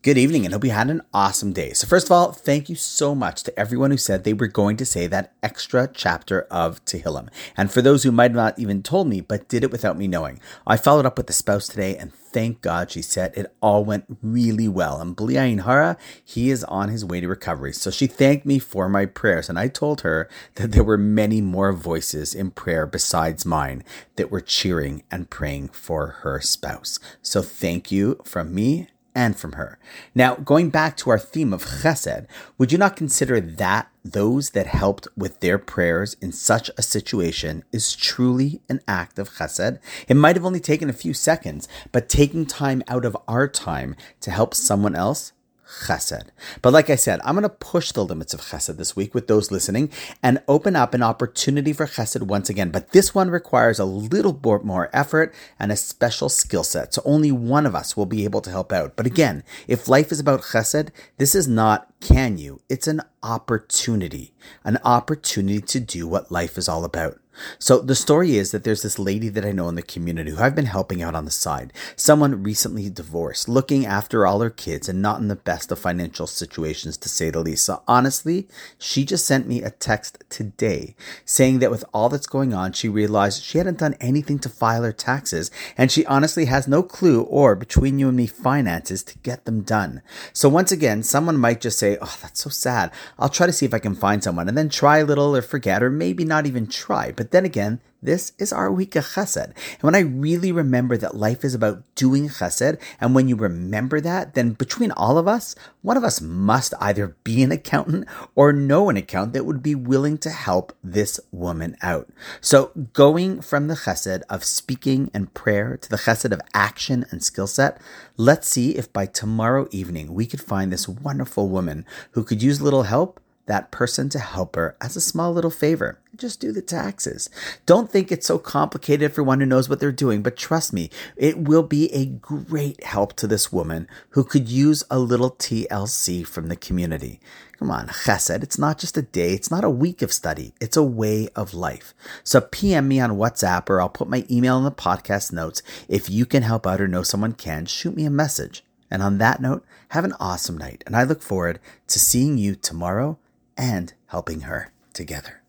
Good evening and hope you had an awesome day. So, first of all, thank you so much to everyone who said they were going to say that extra chapter of Tehillim. And for those who might not even told me, but did it without me knowing, I followed up with the spouse today and thank God she said it all went really well. And Bli Ayin Hara, he is on his way to recovery. So she thanked me for my prayers. And I told her that there were many more voices in prayer besides mine that were cheering and praying for her spouse. So thank you from me and from her. Now, going back to our theme of chesed, would you not consider that those that helped with their prayers in such a situation is truly an act of chesed? It might have only taken a few seconds, but taking time out of our time to help someone else chesed. But like I said, I'm going to push the limits of chesed this week with those listening and open up an opportunity for chesed once again. But this one requires a little more effort and a special skill set. So only one of us will be able to help out. But again, if life is about chesed, this is not can you, it's an opportunity, an opportunity to do what life is all about. So the story is that there's this lady that I know in the community who I've been helping out on the side. Someone recently divorced, looking after all her kids and not in the best of financial situations to say the least. So honestly, she just sent me a text today saying that with all that's going on, she realized she hadn't done anything to file her taxes and she honestly has no clue or between you and me finances to get them done. So once again, someone might just say, Oh, that's so sad. I'll try to see if I can find someone and then try a little or forget or maybe not even try. But but then again, this is our week of chesed. And when I really remember that life is about doing chesed, and when you remember that, then between all of us, one of us must either be an accountant or know an accountant that would be willing to help this woman out. So going from the chesed of speaking and prayer to the chesed of action and skill set, let's see if by tomorrow evening we could find this wonderful woman who could use a little help that person to help her as a small little favor. Just do the taxes. Don't think it's so complicated for one who knows what they're doing, but trust me, it will be a great help to this woman who could use a little TLC from the community. Come on, chesed, it's not just a day, it's not a week of study, it's a way of life. So PM me on WhatsApp or I'll put my email in the podcast notes. If you can help out or know someone can, shoot me a message. And on that note, have an awesome night, and I look forward to seeing you tomorrow and helping her together.